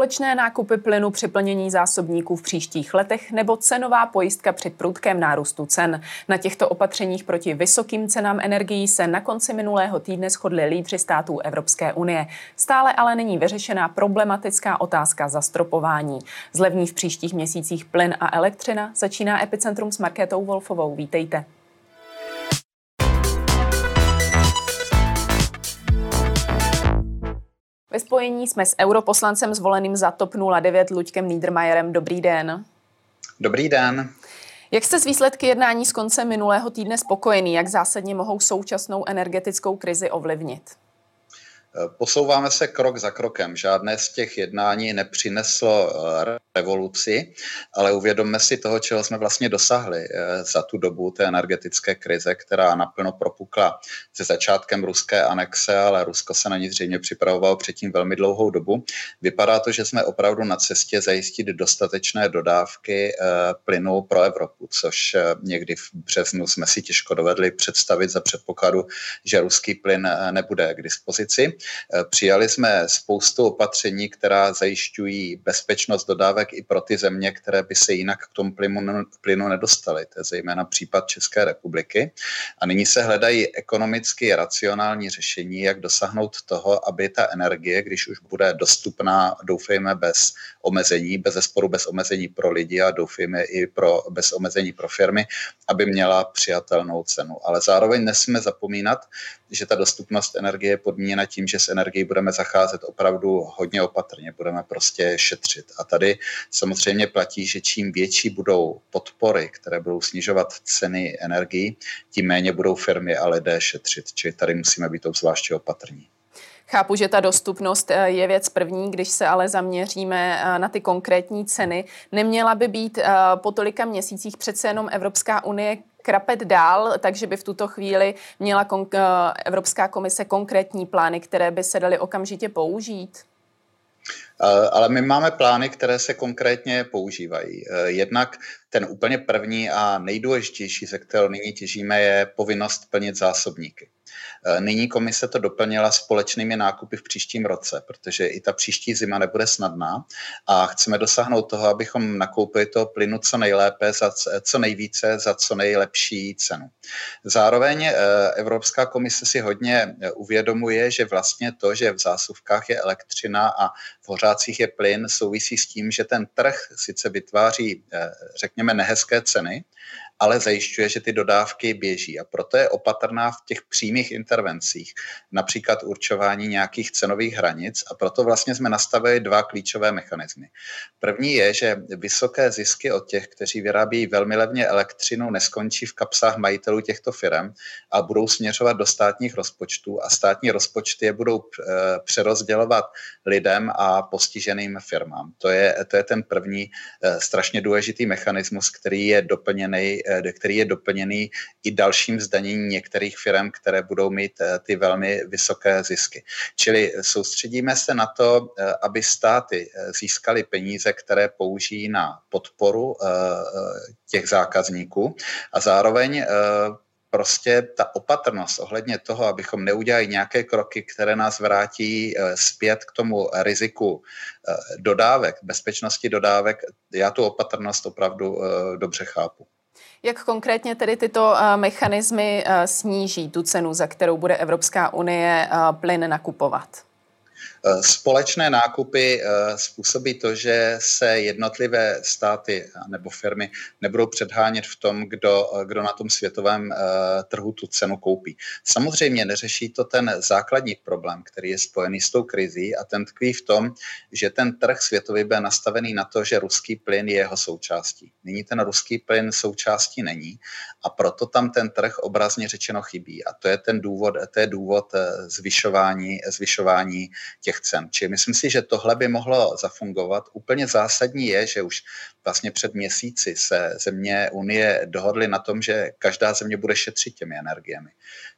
společné nákupy plynu při plnění zásobníků v příštích letech nebo cenová pojistka při prudkém nárůstu cen. Na těchto opatřeních proti vysokým cenám energií se na konci minulého týdne shodli lídři států Evropské unie. Stále ale není vyřešená problematická otázka zastropování. Zlevní v příštích měsících plyn a elektřina začíná Epicentrum s Markétou Wolfovou. Vítejte. Ve spojení jsme s europoslancem zvoleným za TOP 09 Luďkem Niedermayerem. Dobrý den. Dobrý den. Jak jste z výsledky jednání z konce minulého týdne spokojený? Jak zásadně mohou současnou energetickou krizi ovlivnit? Posouváme se krok za krokem. Žádné z těch jednání nepřineslo eh, revoluci, ale uvědomme si toho, čeho jsme vlastně dosahli eh, za tu dobu té energetické krize, která naplno propukla se začátkem ruské anexe, ale Rusko se na ní zřejmě připravovalo předtím velmi dlouhou dobu. Vypadá to, že jsme opravdu na cestě zajistit dostatečné dodávky eh, plynu pro Evropu, což někdy v březnu jsme si těžko dovedli představit za předpokladu, že ruský plyn nebude k dispozici. Eh, přijali jsme spoustu opatření, která zajišťují bezpečnost dodávek i pro ty země, které by se jinak k tomu plynu, plynu nedostaly. To je zejména případ České republiky. A nyní se hledají ekonomicky racionální řešení, jak dosáhnout toho, aby ta energie, když už bude dostupná, doufejme, bez omezení, bez zesporu bez omezení pro lidi a doufejme i pro, bez omezení pro firmy, aby měla přijatelnou cenu. Ale zároveň nesmíme zapomínat, že ta dostupnost energie je podmíněna tím, že s energií budeme zacházet opravdu hodně opatrně, budeme prostě šetřit. A tady samozřejmě platí, že čím větší budou podpory, které budou snižovat ceny energií, tím méně budou firmy a lidé šetřit. Čili tady musíme být obzvláště opatrní. Chápu, že ta dostupnost eh, je věc první, když se ale zaměříme eh, na ty konkrétní ceny. Neměla by být eh, po tolika měsících přece jenom Evropská unie krapet dál, takže by v tuto chvíli měla Evropská komise konkrétní plány, které by se daly okamžitě použít? Ale my máme plány, které se konkrétně používají. Jednak ten úplně první a nejdůležitější, ze kterého nyní těžíme, je povinnost plnit zásobníky. Eh, nyní komise to doplnila společnými nákupy v příštím roce, protože i ta příští zima nebude snadná a chceme dosáhnout toho, abychom nakoupili to plynu co nejlépe, za co nejvíce, za co nejlepší cenu. Zároveň eh, Evropská komise si hodně eh, uvědomuje, že vlastně to, že v zásuvkách je elektřina a v hořácích je plyn, souvisí s tím, že ten trh sice vytváří, řekněme, nehezké ceny, ale zajišťuje, že ty dodávky běží. A proto je opatrná v těch přímých intervencích, například určování nějakých cenových hranic. A proto vlastně jsme nastavili dva klíčové mechanismy. První je, že vysoké zisky od těch, kteří vyrábí velmi levně elektřinu, neskončí v kapsách majitelů těchto firm a budou směřovat do státních rozpočtů a státní rozpočty je budou eh, přerozdělovat lidem a postiženým firmám. To je, to je ten první eh, strašně důležitý mechanismus, který je doplněný Eh, který je doplněný i dalším zdaněním některých firm, které budou mít eh, ty velmi vysoké zisky. Čili soustředíme se na to, eh, aby státy získaly peníze, které použijí na podporu těch zákazníků a zároveň prostě ta opatrnost ohledně toho, abychom neudělali nějaké kroky, které nás vrátí zpět k tomu riziku dodávek, bezpečnosti dodávek, já tu opatrnost opravdu dobře chápu. Jak konkrétně tedy tyto uh, mechanismy uh, sníží tu cenu, za kterou bude Evropská unie uh, plyn nakupovat? Eh, společné nákupy eh, způsobí to, že se jednotlivé státy nebo firmy nebudou předhánět v tom, kdo, eh, kdo na tom světovém trhu tu cenu koupí. Samozřejmě neřeší to ten základní problém, který je spojený s tou krizí a ten tkví v tom, že ten trh světový byl nastavený na to, že ruský plyn je jeho součástí. Nyní ten ruský plyn součástí není a proto tam ten trh obrazně řečeno chybí. A to je ten důvod, to je důvod zvyšování, zvyšování těch cen. Čili myslím si, že tohle by mohlo zafungovat. Úplně zásadní je, že už vlastně před měsíci se země Unie dohodly na tom, že každá země bude šetřit těmi energiemi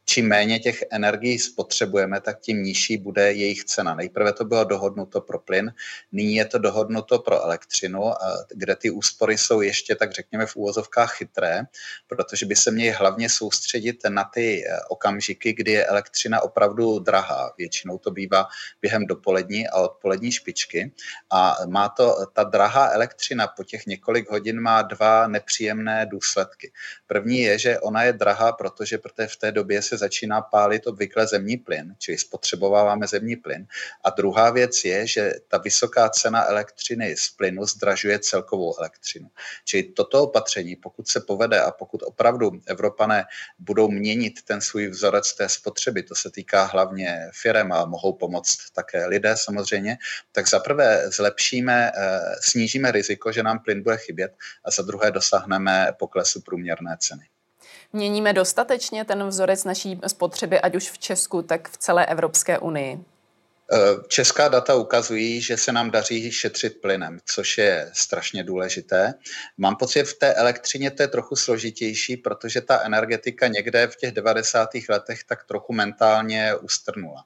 čím méně těch energií spotřebujeme, tak tím nižší bude jejich cena. Nejprve to bylo dohodnuto pro plyn, nyní je to dohodnuto pro elektřinu, kde ty úspory jsou ještě, tak řekněme, v úvozovkách chytré, protože by se měly hlavně soustředit na ty eh, okamžiky, kdy je elektřina opravdu drahá. Většinou to bývá během dopolední a odpolední špičky. A má to, ta drahá elektřina po těch několik hodin má dva nepříjemné důsledky. První je, že ona je drahá, protože v té době se začíná pálit obvykle zemní plyn, čili spotřebováváme zemní plyn. A druhá věc je, že ta vysoká cena elektřiny z plynu zdražuje celkovou elektřinu. Čili toto opatření, pokud se povede a pokud opravdu Evropané budou měnit ten svůj vzorec té spotřeby, to se týká hlavně firem a mohou pomoct také lidé samozřejmě, tak za prvé zlepšíme, eh, snížíme riziko, že nám plyn bude chybět a za druhé dosáhneme poklesu průměrné ceny. Měníme dostatečně ten vzorec naší spotřeby, ať už v Česku, tak v celé Evropské unii? Eh, česká data ukazují, že se nám daří šetřit plynem, což je strašně důležité. Mám pocit, že v té elektřině to je trochu složitější, protože ta energetika někde v těch 90. letech tak trochu mentálně ustrnula.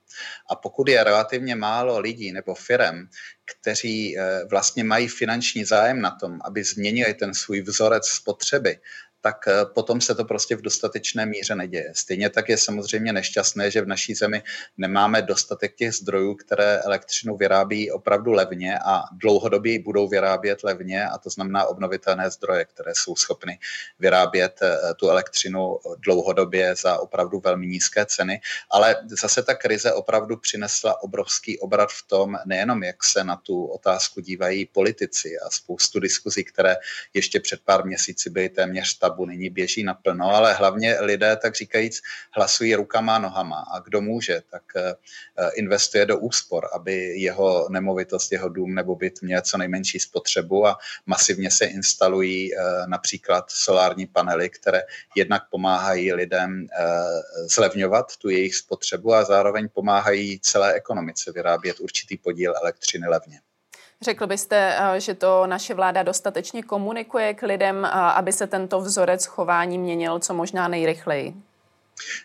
A pokud je relativně málo lidí nebo firem, kteří eh, vlastně mají finanční zájem na tom, aby změnili ten svůj vzorec spotřeby, tak eh, potom se to prostě v dostatečné míře neděje. Stejně tak je samozřejmě nešťastné, že v naší zemi nemáme dostatek těch zdrojů, které elektřinu vyrábí opravdu levně a dlouhodobě budou vyrábět levně, a to znamená obnovitelné zdroje, které jsou schopny vyrábět eh, tu elektřinu dlouhodobě za opravdu velmi nízké ceny. Ale zase ta krize opravdu přinesla obrovský obrat v tom, nejenom jak se na tu otázku dívají politici a spoustu diskuzí, které ještě před pár měsíci byly téměř stabilní, stavbu nyní běží naplno, ale hlavně lidé, tak říkajíc, hlasují rukama a nohama a kdo může, tak eh, investuje do úspor, aby jeho nemovitost, jeho dům nebo byt měl co nejmenší spotřebu a masivně se instalují eh, například solární panely, které jednak pomáhají lidem eh, zlevňovat tu jejich spotřebu a zároveň pomáhají celé ekonomice vyrábět určitý podíl elektřiny levně. Řekl byste, eh, že to naše vláda dostatečně komunikuje k lidem, eh, aby se tento vzorec chování měnil co možná nejrychleji?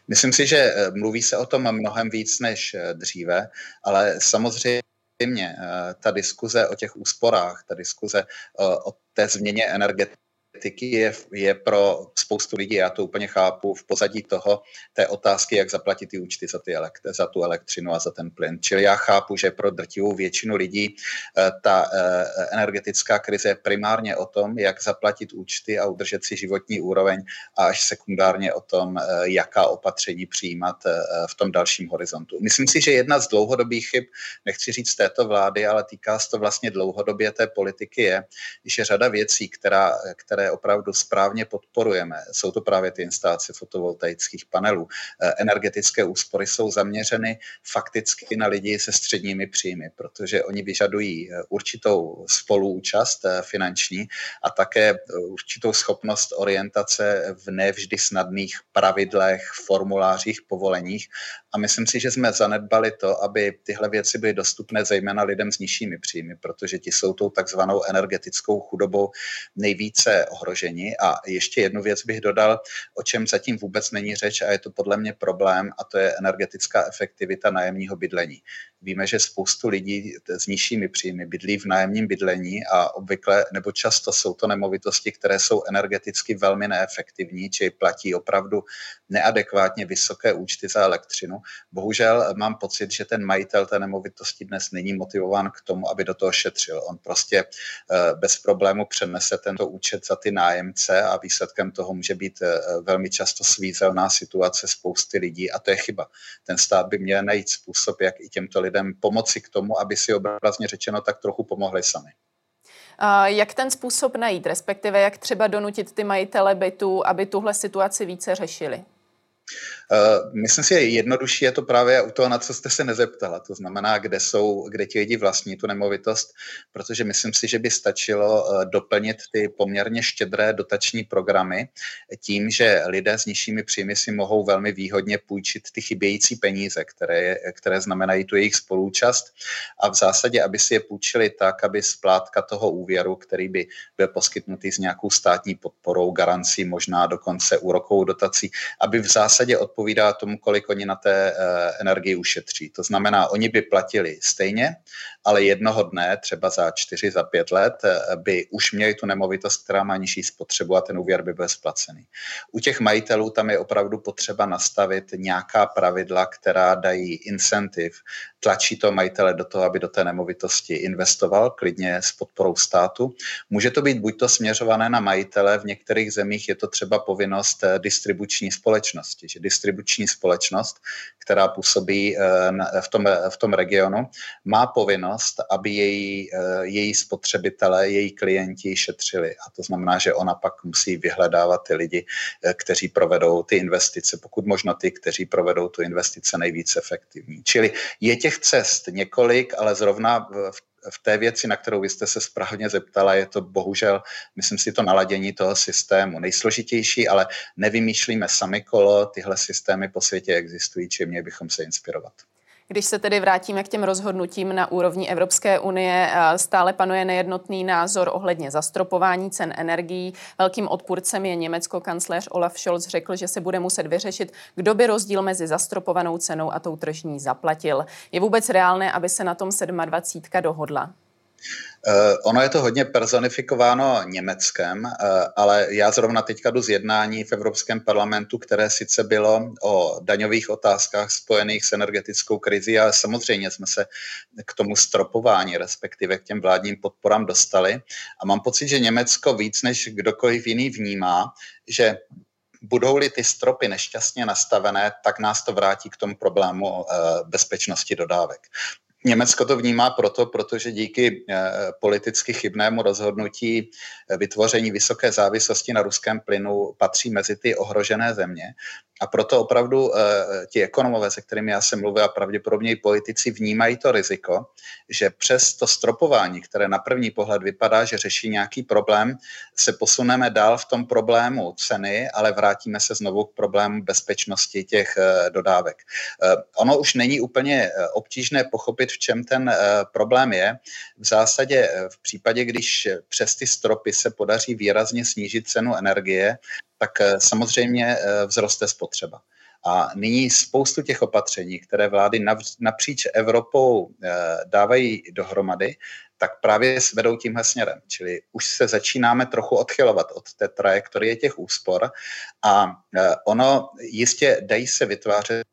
Myslím si, že eh, mluví se o tom mnohem víc než dříve, ale samozřejmě ta diskuze o těch úsporách, ta diskuze o té změně energetiky, energetiky je, je pro spoustu lidí, já to úplně chápu, v pozadí toho té otázky, jak zaplatit ty účty za, ty elekt, za tu elektřinu a za ten plyn. Čili já chápu, že pro drtivou většinu lidí eh, ta eh, energetická krize je primárně o tom, jak zaplatit účty a udržet si životní úroveň a až sekundárně o tom, eh, jaká opatření přijímat v tom dalším horizontu. Myslím si, že jedna z dlouhodobých chyb, nechci říct této vlády, ale týká se to vlastně dlouhodobě té politiky, je, že řada věcí, která, které opravdu správně podporujeme, jsou to právě ty instalace fotovoltaických panelů. Eh, energetické úspory jsou zaměřeny fakticky na lidi se středními příjmy, protože oni vyžadují eh, určitou spoluúčast eh, finanční a také určitou schopnost orientace v nevždy snadných pravidlech, formulářích, povoleních. A myslím si, že jsme zanedbali to, aby tyhle věci byly dostupné zejména lidem s nižšími příjmy, protože ti jsou tou takzvanou energetickou chudobou nejvíce ohroženi. A ještě jednu věc bych dodal, o čem zatím vůbec není řeč a je to podle mě problém, a to je energetická efektivita nájemního bydlení. Víme, že spoustu lidí s nižšími příjmy bydlí v nájemním bydlení a obvykle nebo často jsou to nemovitosti, které jsou energeticky velmi neefektivní, či platí opravdu neadekvátně vysoké účty za elektřinu. Bohužel mám pocit, že ten majitel té nemovitosti dnes není motivován k tomu, aby do toho šetřil. On prostě eh, bez problému přenese tento účet za ty nájemce a výsledkem toho může být eh, velmi často svízelná situace spousty lidí a to je chyba. Ten stát by měl najít způsob, jak i těmto lidem pomoci k tomu, aby si obrazně řečeno tak trochu pomohli sami. Jak ten způsob najít, respektive jak třeba donutit ty majitele bytů, aby tuhle situaci více řešili? Myslím si, že jednodušší je to právě u toho, na co jste se nezeptala. To znamená, kde jsou, kde ti lidi vlastní tu nemovitost, protože myslím si, že by stačilo doplnit ty poměrně štědré dotační programy tím, že lidé s nižšími příjmy si mohou velmi výhodně půjčit ty chybějící peníze, které, které znamenají tu jejich spolúčast a v zásadě, aby si je půjčili tak, aby splátka toho úvěru, který by byl poskytnutý s nějakou státní podporou, garancí, možná dokonce úrokovou dotací, aby v zásadě odpovídala tomu, kolik oni na té eh, energii ušetří. To znamená, oni by platili stejně, ale jednoho dne, třeba za čtyři, za pět let, eh, by už měli tu nemovitost, která má nižší spotřebu a ten úvěr by byl splacený. U těch majitelů tam je opravdu potřeba nastavit nějaká pravidla, která dají incentiv, tlačí to majitele do toho, aby do té nemovitosti investoval, klidně s podporou státu. Může to být buď to směřované na majitele, v některých zemích je to třeba povinnost eh, distribuční společnosti, že distribuční společnost, která působí eh, v tom, v tom regionu, má povinnost, aby její, eh, její spotřebitelé, její klienti šetřili. A to znamená, že ona pak musí vyhledávat ty lidi, kteří provedou ty investice, pokud možno ty, kteří provedou tu investice nejvíce efektivní. Čili je těch cest několik, ale zrovna v v té věci, na kterou vy jste se správně zeptala, je to bohužel, myslím si, to naladění toho systému nejsložitější, ale nevymýšlíme sami kolo, tyhle systémy po světě existují, čím měli bychom se inspirovat. Když se tedy vrátíme k těm rozhodnutím na úrovni Evropské unie, eh, stále panuje nejednotný názor ohledně zastropování cen energií. Velkým odpůrcem je Německo. Kancléř Olaf Scholz řekl, že se bude muset vyřešit, kdo by rozdíl mezi zastropovanou cenou a tou tržní zaplatil. Je vůbec reálné, aby se na tom 27. dohodla? Uh, ono je to hodně personifikováno Německem, uh, ale já zrovna teďka jdu z jednání v Evropském parlamentu, které sice bylo o daňových otázkách spojených s energetickou krizí, ale samozřejmě jsme se k tomu stropování, respektive k těm vládním podporám dostali. A mám pocit, že Německo víc než kdokoliv jiný vnímá, že budou-li ty stropy nešťastně nastavené, tak nás to vrátí k tomu problému bezpečnosti dodávek. Německo to vnímá proto, protože díky eh, politicky chybnému rozhodnutí eh, vytvoření vysoké závislosti na ruském plynu patří mezi ty ohrožené země. A proto opravdu uh, ti ekonomové, se kterými já jsem mluvil, a pravděpodobně i politici vnímají to riziko, že přes to stropování, které na první pohled vypadá, že řeší nějaký problém, se posuneme dál v tom problému ceny, ale vrátíme se znovu k problému bezpečnosti těch uh, dodávek. Uh, ono už není úplně obtížné pochopit, v čem ten uh, problém je. V zásadě v případě, když přes ty stropy se podaří výrazně snížit cenu energie, tak eh, samozřejmě eh, vzroste spotřeba. A nyní spoustu těch opatření, které vlády napříč Evropou eh, dávají dohromady, tak právě vedou tímhle směrem. Čili už se začínáme trochu odchylovat od té trajektorie těch úspor a ono jistě dají se vytvářet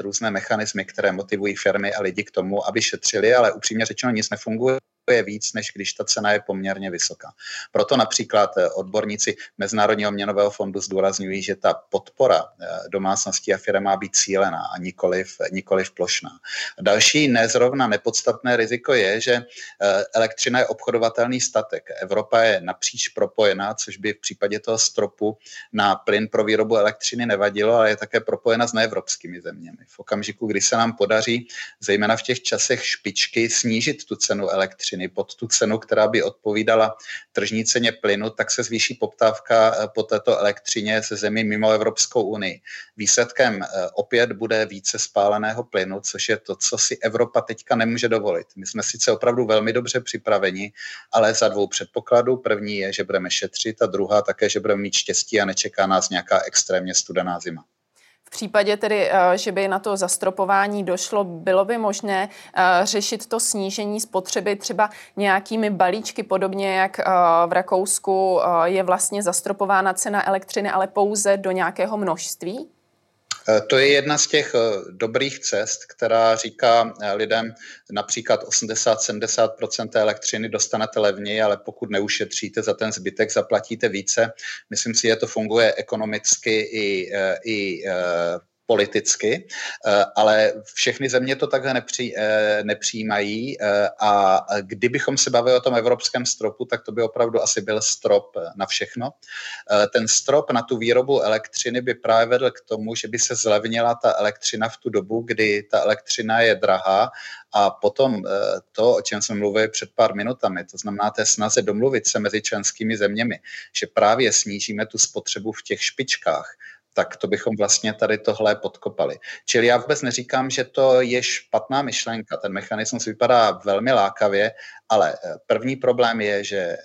různé mechanismy, které motivují firmy a lidi k tomu, aby šetřili, ale upřímně řečeno nic nefunguje je víc, než když ta cena je poměrně vysoká. Proto například eh, odborníci Mezinárodního měnového fondu zdůrazňují, že ta podpora eh, domácností a firm má být cílená a nikoliv, nikoliv plošná. Další nezrovna nepodstatné riziko je, že eh, elektřina je obchodovatelný statek. Evropa je napříč propojená, což by v případě toho stropu na plyn pro výrobu elektřiny nevadilo, ale je také propojena s neevropskými zeměmi. V okamžiku, kdy se nám podaří, zejména v těch časech špičky, snížit tu cenu elektřiny, elektřiny pod tu cenu, která by odpovídala tržní ceně plynu, tak se zvýší poptávka eh, po této elektřině se zemí mimo Evropskou unii. Výsledkem eh, opět bude více spáleného plynu, což je to, co si Evropa teďka nemůže dovolit. My jsme sice opravdu velmi dobře připraveni, ale za dvou předpokladů. První je, že budeme šetřit a druhá také, že budeme mít štěstí a nečeká nás nějaká extrémně studená zima. V případě tedy, eh, že by na to zastropování došlo, bylo by možné eh, řešit to snížení spotřeby třeba nějakými balíčky, podobně jak eh, v Rakousku je vlastně zastropována cena elektřiny, ale pouze do nějakého množství? Eh, to je jedna z těch eh, dobrých cest, která říká eh, lidem například 80-70% elektřiny dostanete levněji, ale pokud neušetříte za ten zbytek, zaplatíte více. Myslím si, že to funguje ekonomicky i, i politicky, eh, ale všechny země to takhle nepři, eh, nepřijímají eh, a kdybychom se bavili o tom evropském stropu, tak to by opravdu asi byl strop na všechno. Ten strop na tu výrobu elektřiny by právě vedl k tomu, že by se zlevnila ta elektřina v tu dobu, kdy ta elektřina je drahá a potom to, o čem jsme mluvili před pár minutami, to znamená té snaze domluvit se mezi členskými zeměmi, že právě snížíme tu spotřebu v těch špičkách, tak to bychom vlastně tady tohle podkopali. Čili já vůbec neříkám, že to je špatná myšlenka. Ten mechanismus vypadá velmi lákavě, ale eh, první problém je, že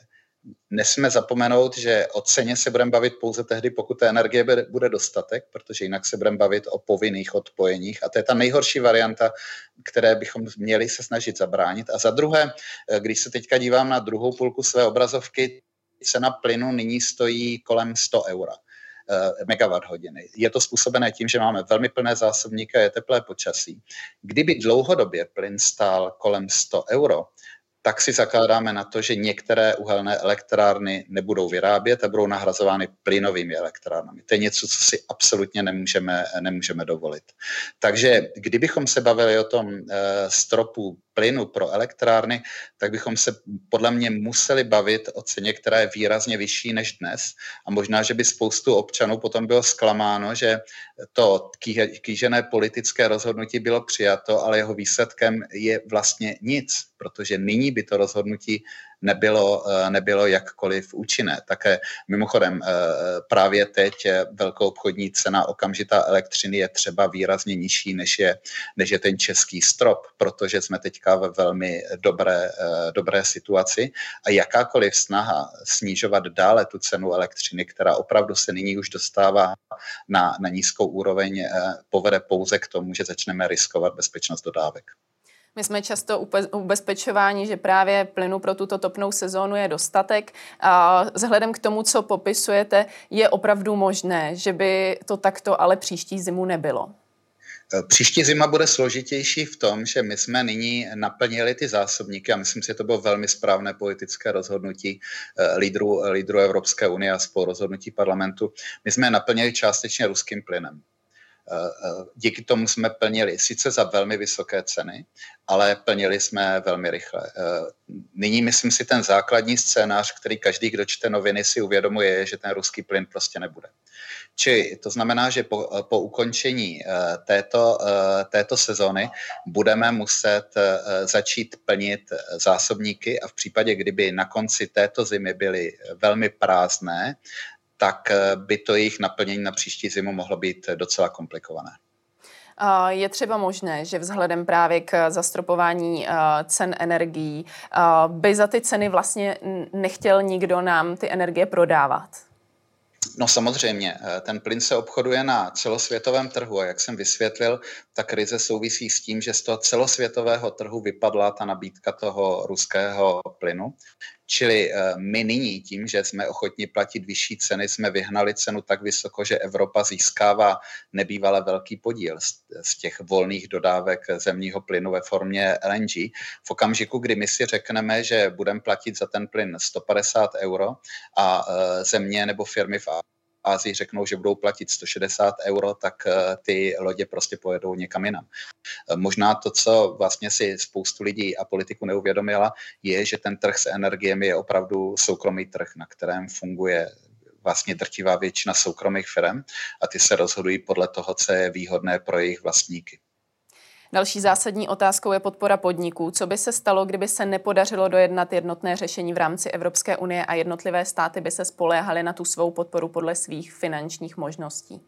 nesmíme zapomenout, že o ceně se budeme bavit pouze tehdy, pokud té energie bude dostatek, protože jinak se budeme bavit o povinných odpojeních. A to je ta nejhorší varianta, které bychom měli se snažit zabránit. A za druhé, eh, když se teďka dívám na druhou půlku své obrazovky, cena plynu nyní stojí kolem 100 eura. Eh, megawatt hodiny. Je to způsobené tím, že máme velmi plné zásobníky a je teplé počasí. Kdyby dlouhodobě plyn stál kolem 100 euro, tak si zakládáme na to, že některé uhelné elektrárny nebudou vyrábět a budou nahrazovány plynovými elektrárnami. To je něco, co si absolutně nemůžeme, nemůžeme dovolit. Takže kdybychom se bavili o tom uh, stropu plynu pro elektrárny, tak bychom se podle mě museli bavit o ceně, která je výrazně vyšší než dnes. A možná, že by spoustu občanů potom bylo zklamáno, že to kýžené politické rozhodnutí bylo přijato, ale jeho výsledkem je vlastně nic, protože nyní by to rozhodnutí nebylo, eh, nebylo jakkoliv účinné. Také mimochodem eh, právě teď velkou obchodní cena okamžitá elektřiny je třeba výrazně nižší, než je, než je ten český strop, protože jsme teďka ve velmi dobré, eh, dobré situaci a jakákoliv snaha snižovat dále tu cenu elektřiny, která opravdu se nyní už dostává na, na nízkou úroveň, povede pouze k tomu, že začneme riskovat bezpečnost dodávek. My jsme často ubezpečováni, že právě plynu pro tuto topnou sezónu je dostatek. A vzhledem k tomu, co popisujete, je opravdu možné, že by to takto ale příští zimu nebylo. E, příští zima bude složitější v tom, že my jsme nyní naplnili ty zásobníky a myslím si, že to bylo velmi správné politické rozhodnutí e, lídrů, lídrů Evropské unie a spolu rozhodnutí parlamentu. My jsme je naplnili částečně ruským plynem. Eh, eh, díky tomu jsme plnili sice za velmi vysoké ceny, ale plnili jsme velmi rychle. Eh, nyní myslím si ten základní scénář, který každý, kdo čte noviny, si uvědomuje, je, že ten ruský plyn prostě nebude. Či to znamená, že po, po ukončení této, této sezóny budeme muset začít plnit zásobníky a v případě, kdyby na konci této zimy byly velmi prázdné, tak eh, by to jejich naplnění na příští zimu mohlo být docela komplikované. Je třeba možné, že vzhledem právě k zastropování eh, cen energií eh, by za ty ceny vlastně nechtěl nikdo nám ty energie prodávat? No samozřejmě, ten plyn se obchoduje na celosvětovém trhu a jak jsem vysvětlil, ta krize souvisí s tím, že z toho celosvětového trhu vypadla ta nabídka toho ruského plynu. Čili eh, my nyní tím, že jsme ochotni platit vyšší ceny, jsme vyhnali cenu tak vysoko, že Evropa získává nebývalé velký podíl z těch volných dodávek zemního plynu ve formě LNG. V okamžiku, kdy my si řekneme, že budeme platit za ten plyn 150 euro a eh, země nebo firmy v Ázii řeknou, že budou platit 160 euro, tak eh, ty lodě prostě pojedou někam jinam. Eh, možná to, co vlastně si spoustu lidí a politiku neuvědomila, je, že ten trh s energiemi je opravdu soukromý trh, na kterém funguje vlastně drtivá většina soukromých firm a ty se rozhodují podle toho, co je výhodné pro jejich vlastníky. Další zásadní otázkou je podpora podniků. Co by se stalo, kdyby se nepodařilo dojednat jednotné řešení v rámci Evropské unie a jednotlivé státy by se spoléhaly na tu svou podporu podle svých finančních možností?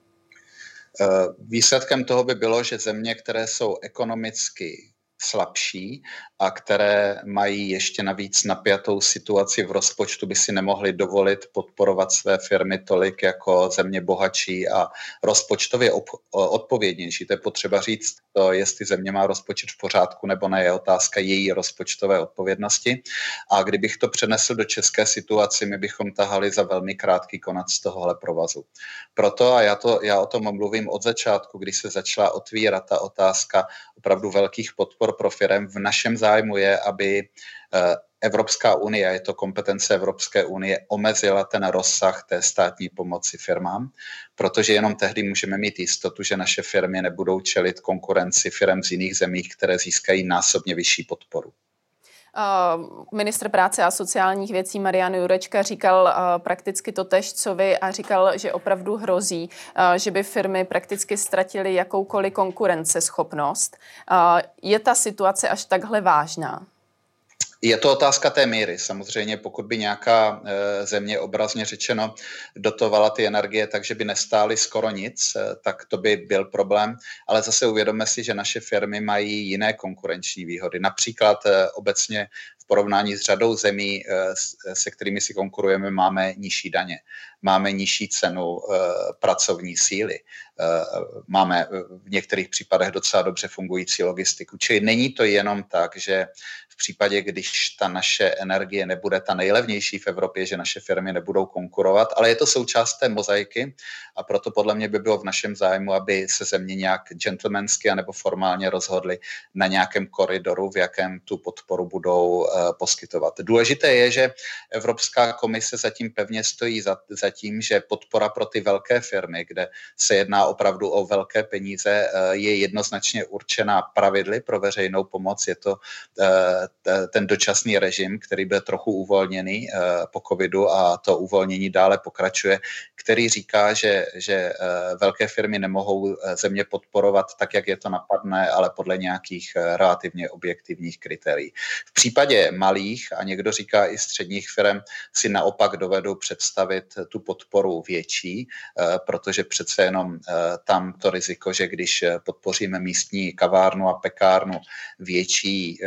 Eh, výsledkem toho by bylo, že země, které jsou ekonomicky slabší a které mají ještě navíc napjatou situaci v rozpočtu, by si nemohli dovolit podporovat své firmy tolik jako země bohatší a rozpočtově odpovědnější. To je potřeba říct, to, jestli země má rozpočet v pořádku nebo ne, je otázka její rozpočtové odpovědnosti. A kdybych to přenesl do české situaci, my bychom tahali za velmi krátký konec z tohohle provazu. Proto, a já, to, já o tom mluvím od začátku, když se začala otvírat ta otázka opravdu velkých podpor pro firm, v našem zájmu je, aby eh, Evropská unie, je to kompetence Evropské unie, omezila ten rozsah té státní pomoci firmám, protože jenom tehdy můžeme mít jistotu, že naše firmy nebudou čelit konkurenci firm z jiných zemí, které získají násobně vyšší podporu. Ministr práce a sociálních věcí Marian Jurečka říkal prakticky to tež, co vy, a říkal, že opravdu hrozí, že by firmy prakticky ztratily jakoukoliv konkurenceschopnost. Je ta situace až takhle vážná? Je to otázka té míry. Samozřejmě, pokud by nějaká e, země obrazně řečeno dotovala ty energie takže by nestály skoro nic, e, tak to by byl problém. Ale zase uvědomme si, že naše firmy mají jiné konkurenční výhody. Například e, obecně v porovnání s řadou zemí, se kterými si konkurujeme, máme nižší daně, máme nižší cenu pracovní síly, máme v některých případech docela dobře fungující logistiku. Čili není to jenom tak, že případě, když ta naše energie nebude ta nejlevnější v Evropě, že naše firmy nebudou konkurovat, ale je to součást té mozaiky a proto podle mě by bylo v našem zájmu, aby se země nějak gentlemansky anebo formálně rozhodly na nějakém koridoru, v jakém tu podporu budou uh, poskytovat. Důležité je, že Evropská komise zatím pevně stojí za, za tím, že podpora pro ty velké firmy, kde se jedná opravdu o velké peníze, uh, je jednoznačně určená pravidly pro veřejnou pomoc. Je to uh, ten dočasný režim, který byl trochu uvolněný eh, po covidu a to uvolnění dále pokračuje, který říká, že, že eh, velké firmy nemohou eh, země podporovat tak, jak je to napadné, ale podle nějakých relativně objektivních kritérií. V případě malých a někdo říká i středních firm si naopak dovedou představit tu podporu větší, protože přece jenom tam to riziko, že když podpoříme místní kavárnu a pekárnu větší,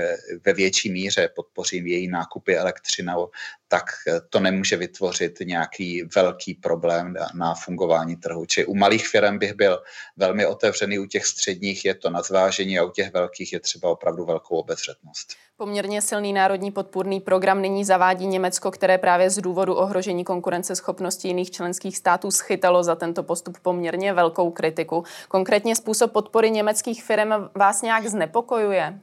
ve větší větší míře podpořím její nákupy elektřinou, tak eh, to nemůže vytvořit nějaký velký problém na fungování trhu. Či u malých firm bych byl velmi otevřený, u těch středních je to na zvážení a u těch velkých je třeba opravdu velkou obezřetnost. Poměrně silný národní podpůrný program nyní zavádí Německo, které právě z důvodu ohrožení konkurenceschopnosti jiných členských států schytalo za tento postup poměrně velkou kritiku. Konkrétně způsob podpory německých firm vás nějak znepokojuje?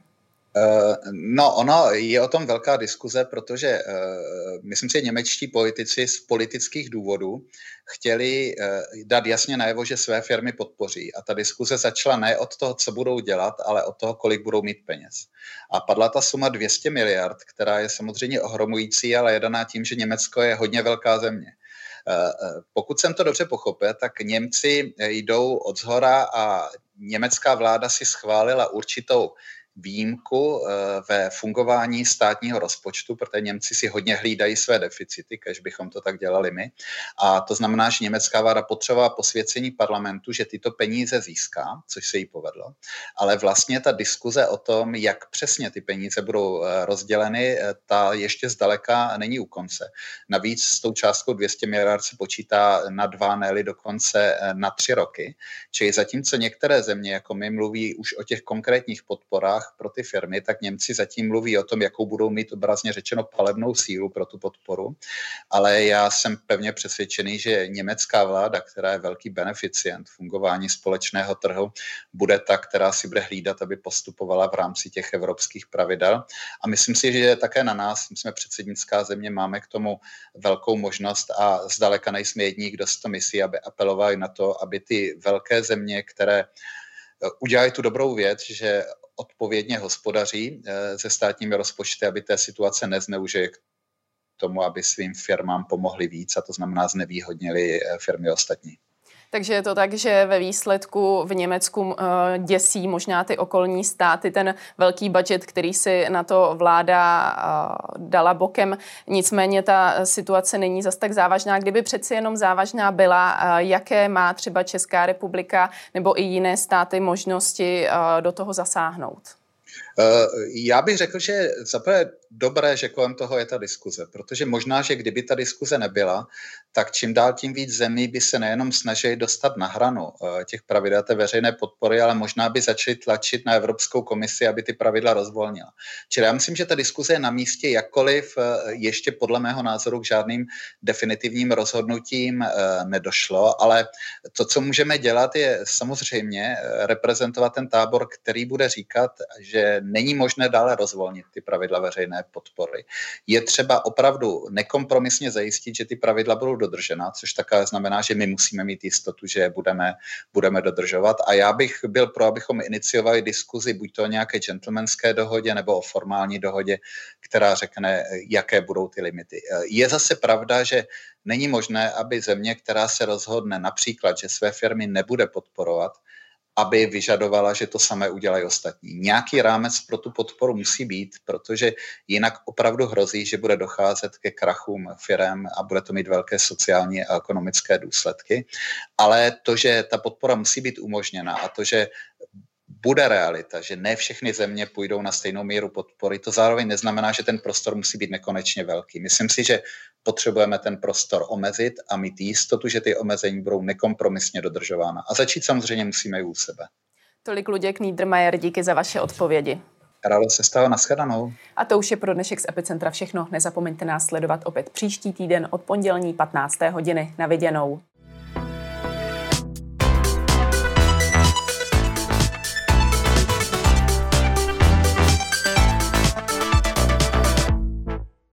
Eh, no, ono je o tom velká diskuze, protože uh, myslím si, že němečtí politici z politických důvodů chtěli uh, dát jasně najevo, že své firmy podpoří. A ta diskuze začala ne od toho, co budou dělat, ale od toho, kolik budou mít peněz. A padla ta suma 200 miliard, která je samozřejmě ohromující, ale je daná tím, že Německo je hodně velká země. Pokud jsem to dobře pochopil, tak Němci jdou od zhora a německá vláda si schválila určitou výjimku eh, ve fungování státního rozpočtu, protože Němci si hodně hlídají své deficity, kež bychom to tak dělali my. A to znamená, že německá vláda potřebovala posvěcení parlamentu, že tyto peníze získá, což se jí povedlo. Ale vlastně ta diskuze o tom, jak přesně ty peníze budou eh, rozděleny, eh, ta ještě zdaleka není u konce. Navíc s tou částkou 200 miliard se počítá na dva, ne dokonce na tři roky. Čili zatímco některé země, jako my, mluví už o těch konkrétních podporách, úvah pro ty firmy, tak Němci zatím mluví o tom, jakou budou mít obrazně řečeno palebnou sílu pro tu podporu. Ale já jsem pevně přesvědčený, že německá vláda, která je velký beneficient fungování společného trhu, bude ta, která si bude hlídat, aby postupovala v rámci těch evropských pravidel. A myslím si, že je také na nás, my jsme předsednická země, máme k tomu velkou možnost a zdaleka nejsme jední, kdo si to myslí, aby apelovali na to, aby ty velké země, které udělají tu dobrou věc, že odpovědně hospodaří eh, se státními rozpočty, aby té situace nezneužili k tomu, aby svým firmám pomohli víc a to znamená znevýhodnili eh, firmy ostatní. Takže je to tak, že ve výsledku v Německu uh, děsí možná ty okolní státy ten velký budget, který si na to vláda uh, dala bokem. Nicméně ta situace není zas tak závažná. Kdyby přeci jenom závažná byla, uh, jaké má třeba Česká republika nebo i jiné státy možnosti do toho zasáhnout? Já bych řekl, že zaprvé dobré, že kolem toho je ta diskuze, protože možná, že kdyby ta diskuze nebyla, tak čím dál tím víc zemí by se nejenom snažili dostat na hranu eh, těch pravidel té veřejné podpory, ale možná by začali tlačit na Evropskou komisi, aby ty pravidla rozvolnila. Čili já myslím, že ta diskuze je na místě, jakkoliv eh, ještě podle mého názoru k žádným definitivním rozhodnutím eh, nedošlo, ale to, co můžeme dělat, je samozřejmě reprezentovat ten tábor, který bude říkat, že není možné dále rozvolnit ty pravidla veřejné podpory. Je třeba opravdu nekompromisně zajistit, že ty pravidla budou dodržena, což také znamená, že my musíme mít jistotu, že je budeme, budeme dodržovat. A já bych byl pro, abychom iniciovali diskuzi buď to o nějaké gentlemanské dohodě nebo o formální dohodě, která řekne, jaké budou ty limity. Je zase pravda, že není možné, aby země, která se rozhodne například, že své firmy nebude podporovat, aby vyžadovala, že to samé udělají ostatní. Nějaký rámec pro tu podporu musí být, protože jinak opravdu hrozí, že bude docházet ke krachům firem a bude to mít velké sociální a ekonomické důsledky. Ale to, že ta podpora musí být umožněna a to, že bude realita, že ne všechny země půjdou na stejnou míru podpory, to zároveň neznamená, že ten prostor musí být nekonečně velký. Myslím si, že potřebujeme ten prostor omezit a mít jistotu, že ty omezení budou nekompromisně dodržována. A začít samozřejmě musíme i u sebe. Tolik Luděk Niedermayer, díky za vaše odpovědi. Rádo se stalo, nashledanou. A to už je pro dnešek z Epicentra všechno. Nezapomeňte nás sledovat opět příští týden od pondělní 15. hodiny. Na viděnou.